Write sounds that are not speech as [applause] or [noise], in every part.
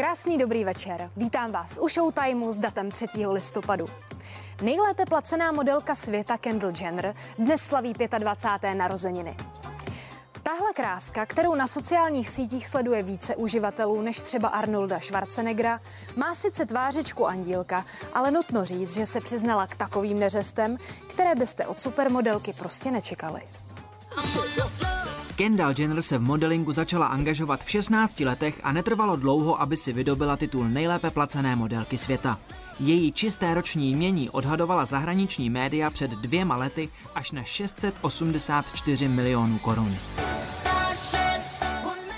Krásný dobrý večer. Vítám vás u Showtimeu s datem 3. listopadu. Nejlépe placená modelka světa Kendall Jenner dnes slaví 25. narozeniny. Tahle kráska, kterou na sociálních sítích sleduje více uživatelů než třeba Arnolda Schwarzeneggera, má sice tvářičku andílka, ale nutno říct, že se přiznala k takovým neřestem, které byste od supermodelky prostě nečekali. Kendall Jenner se v modelingu začala angažovat v 16 letech a netrvalo dlouho, aby si vydobila titul nejlépe placené modelky světa. Její čisté roční mění odhadovala zahraniční média před dvěma lety až na 684 milionů korun.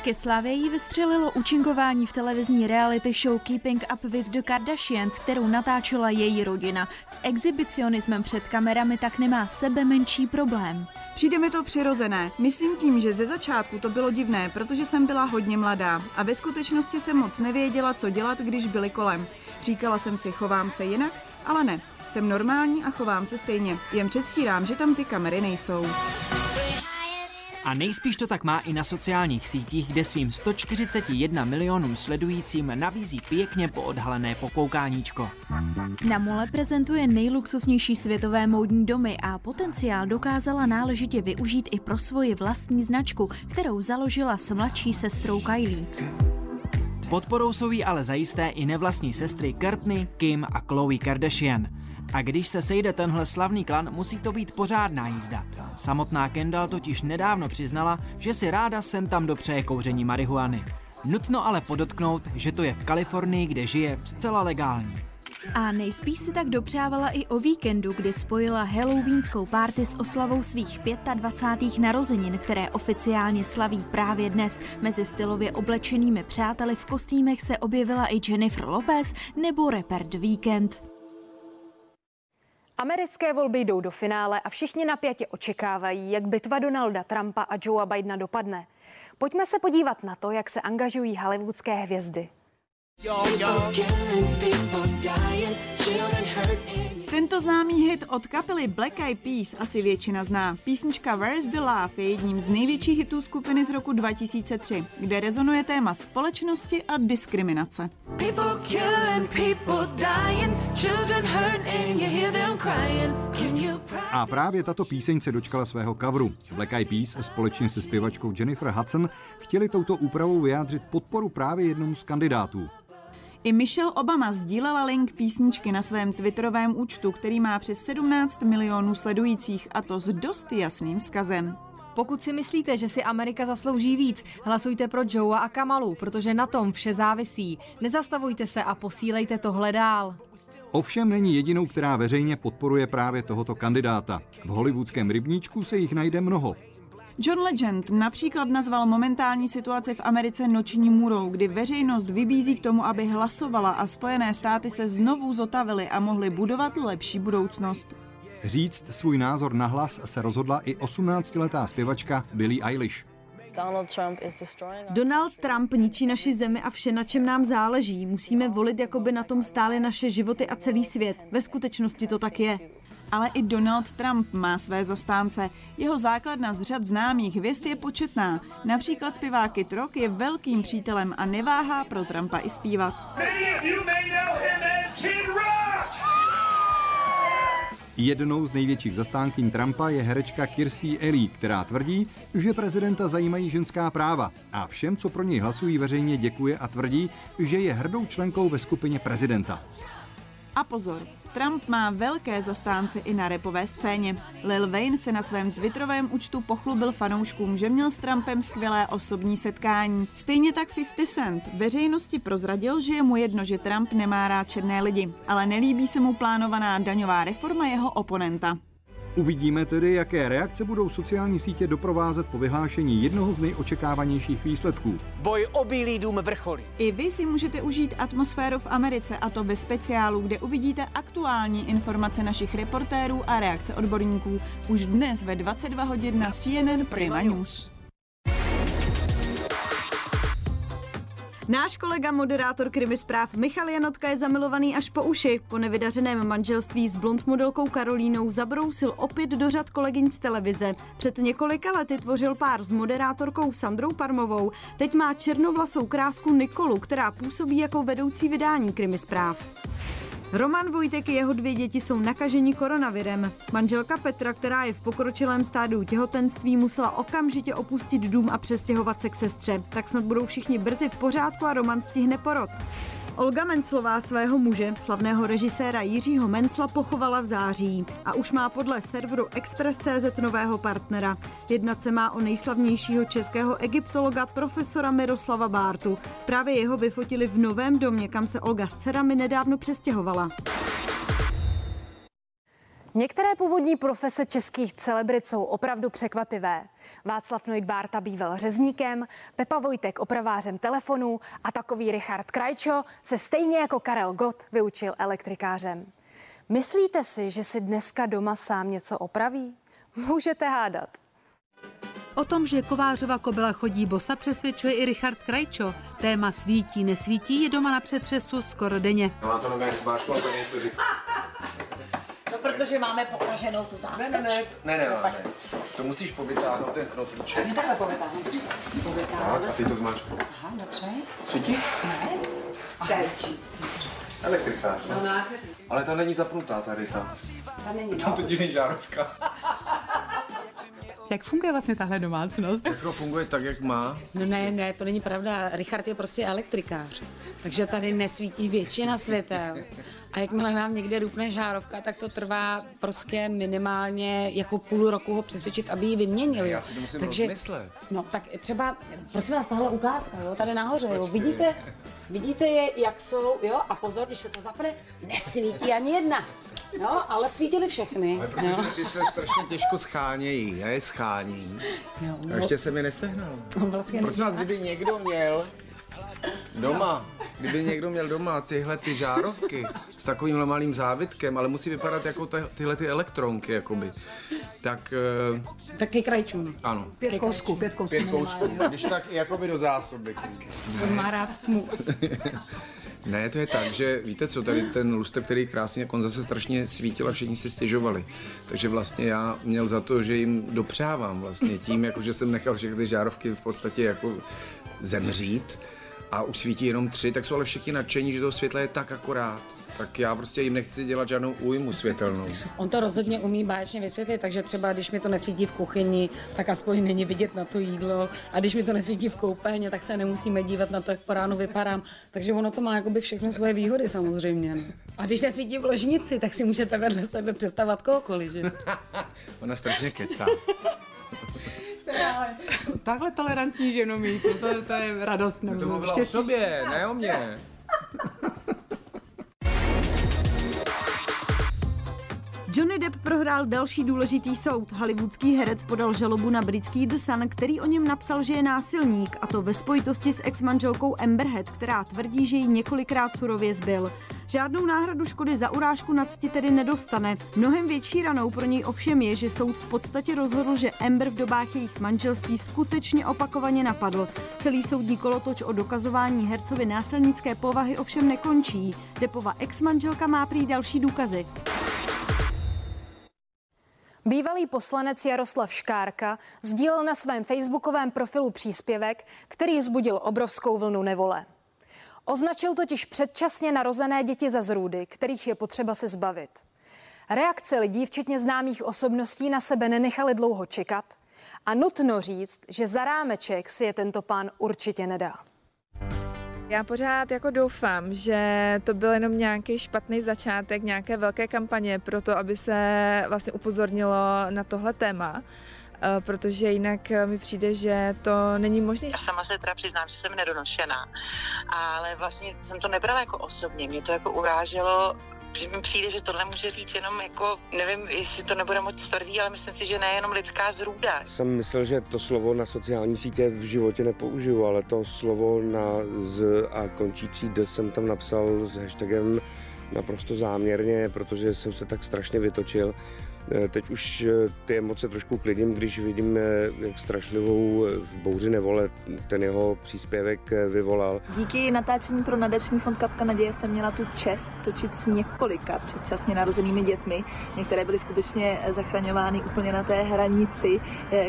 Ke slávě jí vystřelilo účinkování v televizní reality show Keeping Up with the Kardashians, kterou natáčela její rodina. S exhibicionismem před kamerami tak nemá sebe menší problém. Přijde mi to přirozené. Myslím tím, že ze začátku to bylo divné, protože jsem byla hodně mladá a ve skutečnosti jsem moc nevěděla, co dělat, když byli kolem. Říkala jsem si, chovám se jinak, ale ne. Jsem normální a chovám se stejně. Jen předstírám, že tam ty kamery nejsou. A nejspíš to tak má i na sociálních sítích, kde svým 141 milionům sledujícím nabízí pěkně poodhalené pokoukáníčko. Na mole prezentuje nejluxusnější světové módní domy a potenciál dokázala náležitě využít i pro svoji vlastní značku, kterou založila s mladší sestrou Kylie. Podporou jsou jí ale zajisté i nevlastní sestry Kourtney, Kim a Khloe Kardashian. A když se sejde tenhle slavný klan, musí to být pořádná jízda. Samotná Kendall totiž nedávno přiznala, že si ráda sem tam dopřeje kouření marihuany. Nutno ale podotknout, že to je v Kalifornii, kde žije zcela legální. A nejspíš si tak dopřávala i o víkendu, kdy spojila halloweenskou párty s oslavou svých 25. narozenin, které oficiálně slaví právě dnes. Mezi stylově oblečenými přáteli v kostýmech se objevila i Jennifer Lopez nebo rapper The Weeknd. Americké volby jdou do finále a všichni napjatě očekávají, jak bitva Donalda Trumpa a Joea Bidena dopadne. Pojďme se podívat na to, jak se angažují hollywoodské hvězdy. Tento známý hit od kapely Black Eyed Peas asi většina zná. Písnička Where's the Love je jedním z největších hitů skupiny z roku 2003, kde rezonuje téma společnosti a diskriminace. A právě tato píseň se dočkala svého coveru. Black Eyed Peas společně se zpěvačkou Jennifer Hudson chtěli touto úpravou vyjádřit podporu právě jednomu z kandidátů. I Michelle Obama sdílela link písničky na svém twitterovém účtu, který má přes 17 milionů sledujících a to s dost jasným vzkazem. Pokud si myslíte, že si Amerika zaslouží víc, hlasujte pro Joea a Kamalu, protože na tom vše závisí. Nezastavujte se a posílejte tohle dál. Ovšem není jedinou, která veřejně podporuje právě tohoto kandidáta. V hollywoodském rybníčku se jich najde mnoho. John Legend například nazval momentální situaci v Americe noční můrou, kdy veřejnost vybízí k tomu, aby hlasovala a Spojené státy se znovu zotavily a mohly budovat lepší budoucnost. Říct svůj názor na hlas se rozhodla i 18-letá zpěvačka Billie Eilish. Donald Trump ničí naši zemi a vše, na čem nám záleží. Musíme volit, jako by na tom stály naše životy a celý svět. Ve skutečnosti to tak je. Ale i Donald Trump má své zastánce. Jeho základna z řad známých hvězd je početná. Například zpěvák Kid Rock je velkým přítelem a neváhá pro Trumpa i zpívat. Jednou z největších zastánkyň Trumpa je herečka Kirsty Ellie, která tvrdí, že prezidenta zajímají ženská práva a všem, co pro něj hlasují, veřejně děkuje a tvrdí, že je hrdou členkou ve skupině prezidenta. A pozor, Trump má velké zastánce i na repové scéně. Lil Wayne se na svém twitterovém účtu pochlubil fanouškům, že měl s Trumpem skvělé osobní setkání. Stejně tak 50 Cent veřejnosti prozradil, že je mu jedno, že Trump nemá rád černé lidi, ale nelíbí se mu plánovaná daňová reforma jeho oponenta. Uvidíme tedy, jaké reakce budou sociální sítě doprovázet po vyhlášení jednoho z nejočekávanějších výsledků. Boj o Bílý dům vrcholí. I vy si můžete užít atmosféru v Americe a to ve speciálu, kde uvidíte aktuální informace našich reportérů a reakce odborníků už dnes ve 22 hodin na CNN Prima News. Náš kolega moderátor krimi zpráv Michal Janotka je zamilovaný až po uši. Po nevydařeném manželství s blond modelkou Karolínou zabrousil opět do řad kolegyň z televize. Před několika lety tvořil pár s moderátorkou Sandrou Parmovou. Teď má černovlasou krásku Nikolu, která působí jako vedoucí vydání krimi zpráv. Roman Vojtek i jeho dvě děti jsou nakaženi koronavirem. Manželka Petra, která je v pokročilém stádiu těhotenství, musela okamžitě opustit dům a přestěhovat se k sestře. Tak snad budou všichni brzy v pořádku a Roman stihne porod. Olga Menclová svého muže, slavného režiséra Jiřího Mencla, pochovala v září a už má podle serveru Express.cz nového partnera. Jednat se má o nejslavnějšího českého egyptologa profesora Miroslava Bártu. Právě jeho vyfotili v novém domě, kam se Olga s dcerami nedávno přestěhovala. Některé původní profese českých celebrit jsou opravdu překvapivé. Václav Noit Bárta býval řezníkem, Pepa Vojtek opravářem telefonů a takový Richard Krajčo se stejně jako Karel Gott vyučil elektrikářem. Myslíte si, že si dneska doma sám něco opraví? [laughs] Můžete hádat. O tom, že Kovářova kobila chodí bosa, přesvědčuje i Richard Krajčo. Téma svítí, nesvítí je doma na přetřesu skoro denně. No má to něco říká. No, protože máme položenou tu zástrč. Ne, ne, ne, ne, ne, ne, ne. To musíš povytáhnout ten knoflíček. Ne, takhle povytáhnout. Tak, a ty to zmáčku. Aha, dobře. Svítí? Ne. Teď. Elektrikář. No, Ale ta není zapnutá tady ta. Tam není. Tam totiž není žárovka. Jak funguje vlastně tahle domácnost? Všechno funguje tak, jak má. No ne, ne, to není pravda. Richard je prostě elektrikář. Takže tady nesvítí většina světel. A jakmile nám někde rupne žárovka, tak to trvá prostě minimálně jako půl roku ho přesvědčit, aby ji vyměnili. Já si to musím Takže, rozmyslet. No tak třeba, prosím vás, tahle ukázka, jo, tady nahoře, jo, vidíte, vidíte je, jak jsou, jo, a pozor, když se to zapne, nesvítí ani jedna. No, ale svítily všechny. Ale protože jo. ty se strašně těžko schánějí, já je scháním. Jo, A ještě se mi nesehnal. no, vlastně Prosím vás, kdyby někdo měl doma, kdyby někdo měl doma tyhle ty žárovky s takovým malým závitkem, ale musí vypadat jako ty, tyhle ty elektronky, jakoby, tak eh, Taky krajčům. ano. Pět kousků, pět kousků. Pět kousků, když tak jakoby do zásoby. On má rád tmu. [laughs] Ne, to je tak, že víte co, tady ten luster, který je krásný, jak on zase strašně svítil a všichni si stěžovali. Takže vlastně já měl za to, že jim dopřávám vlastně tím, jako že jsem nechal všechny žárovky v podstatě jako zemřít a už svítí jenom tři, tak jsou ale všichni nadšení, že to světla je tak akorát. Tak já prostě jim nechci dělat žádnou újmu světelnou. On to rozhodně umí báječně vysvětlit, takže třeba když mi to nesvítí v kuchyni, tak aspoň není vidět na to jídlo. A když mi to nesvítí v koupelně, tak se nemusíme dívat na to, jak po ránu vypadám. Takže ono to má jakoby všechno svoje výhody samozřejmě. No. A když nesvítí v ložnici, tak si můžete vedle sebe představovat kohokoliv, že? [laughs] Ona strašně kecá. [laughs] Takhle tolerantní ženu mít, to, to, to je radost. To nebo mluvila o sobě, ne o mně. Johnny Depp prohrál další důležitý soud. Hollywoodský herec podal žalobu na britský The Sun, který o něm napsal, že je násilník, a to ve spojitosti s ex-manželkou Amber Heard, která tvrdí, že ji několikrát surově zbyl. Žádnou náhradu škody za urážku na cti tedy nedostane. Mnohem větší ranou pro něj ovšem je, že soud v podstatě rozhodl, že Amber v dobách jejich manželství skutečně opakovaně napadl. Celý soudní kolotoč o dokazování hercovi násilnické povahy ovšem nekončí. Depova ex-manželka má prý další důkazy. Bývalý poslanec Jaroslav Škárka sdílel na svém facebookovém profilu příspěvek, který vzbudil obrovskou vlnu nevole. Označil totiž předčasně narozené děti za zrůdy, kterých je potřeba se zbavit. Reakce lidí, včetně známých osobností, na sebe nenechaly dlouho čekat a nutno říct, že za rámeček si je tento pán určitě nedá. Já pořád jako doufám, že to byl jenom nějaký špatný začátek nějaké velké kampaně pro to, aby se vlastně upozornilo na tohle téma, eh, protože jinak eh, mi přijde, že to není možné. Já sama se teda přiznám, že jsem nedonošená, ale vlastně jsem to nebrala jako osobně, mě to jako uráželo, že mi přijde, že tohle může říct jenom jako, nevím, jestli to nebude moc tvrdý, ale myslím si, že nejenom lidská zrůda. Jsem myslel, že to slovo na sociální sítě v životě nepoužiju, ale to slovo na z a končící d jsem tam napsal s hashtagem naprosto záměrně, protože jsem se tak strašně vytočil Teď už ty emoce trošku klidím, když vidím, jak strašlivou bouři nevole ten jeho příspěvek vyvolal. Díky natáčení pro nadační fond Kapka naděje jsem měla tu čest točit s několika předčasně narozenými dětmi. Některé byly skutečně zachraňovány úplně na té hranici,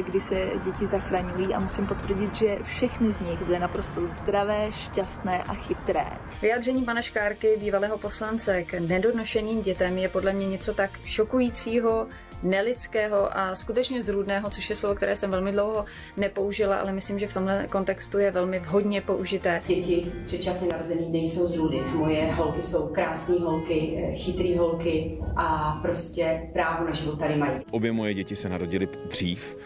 kdy se děti zachraňují a musím potvrdit, že všechny z nich byly naprosto zdravé, šťastné a chytré. Vyjádření pana Škárky, bývalého poslance k nedonošeným dětem je podle mě něco tak šokujícího, nelidského a skutečně zrůdného, což je slovo, které jsem velmi dlouho nepoužila, ale myslím, že v tomhle kontextu je velmi vhodně použité. Děti předčasně narozený nejsou zrůdy. Moje holky jsou krásné holky, chytré holky a prostě právo na život tady mají. Obě moje děti se narodily dřív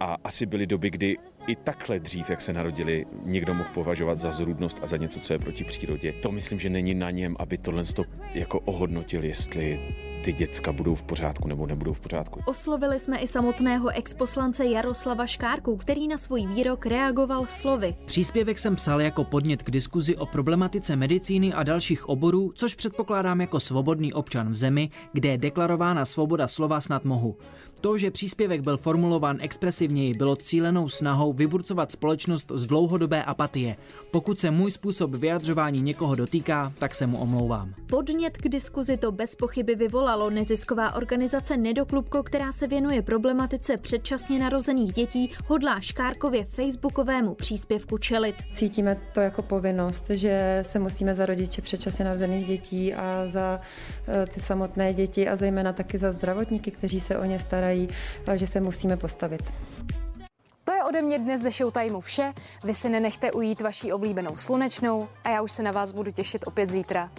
a asi byly doby, kdy i takhle dřív, jak se narodili, někdo mohl považovat za zrůdnost a za něco, co je proti přírodě. To myslím, že není na něm, aby tohle jako ohodnotil, jestli ty děcka budou v pořádku nebo nebudou v pořádku. Oslovili jsme i samotného exposlance Jaroslava Škárku, který na svůj výrok reagoval slovy. Příspěvek jsem psal jako podnět k diskuzi o problematice medicíny a dalších oborů, což předpokládám jako svobodný občan v zemi, kde je deklarována svoboda slova snad mohu. To, že příspěvek byl formulován expresivněji, bylo cílenou snahou vyburcovat společnost z dlouhodobé apatie. Pokud se můj způsob vyjadřování někoho dotýká, tak se mu omlouvám. Podnět k diskuzi to bez pochyby vyvolalo nezisková organizace Nedoklubko, která se věnuje problematice předčasně narozených dětí, hodlá Škárkově facebookovému příspěvku čelit. Cítíme to jako povinnost, že se musíme za rodiče předčasně narozených dětí a za eh, ty samotné děti a zejména taky za zdravotníky, kteří se o ně starají, že se musíme postavit. To je ode mě dnes ze Showtimeu vše. Vy si nenechte ujít vaší oblíbenou slunečnou a já už se na vás budu těšit opět zítra.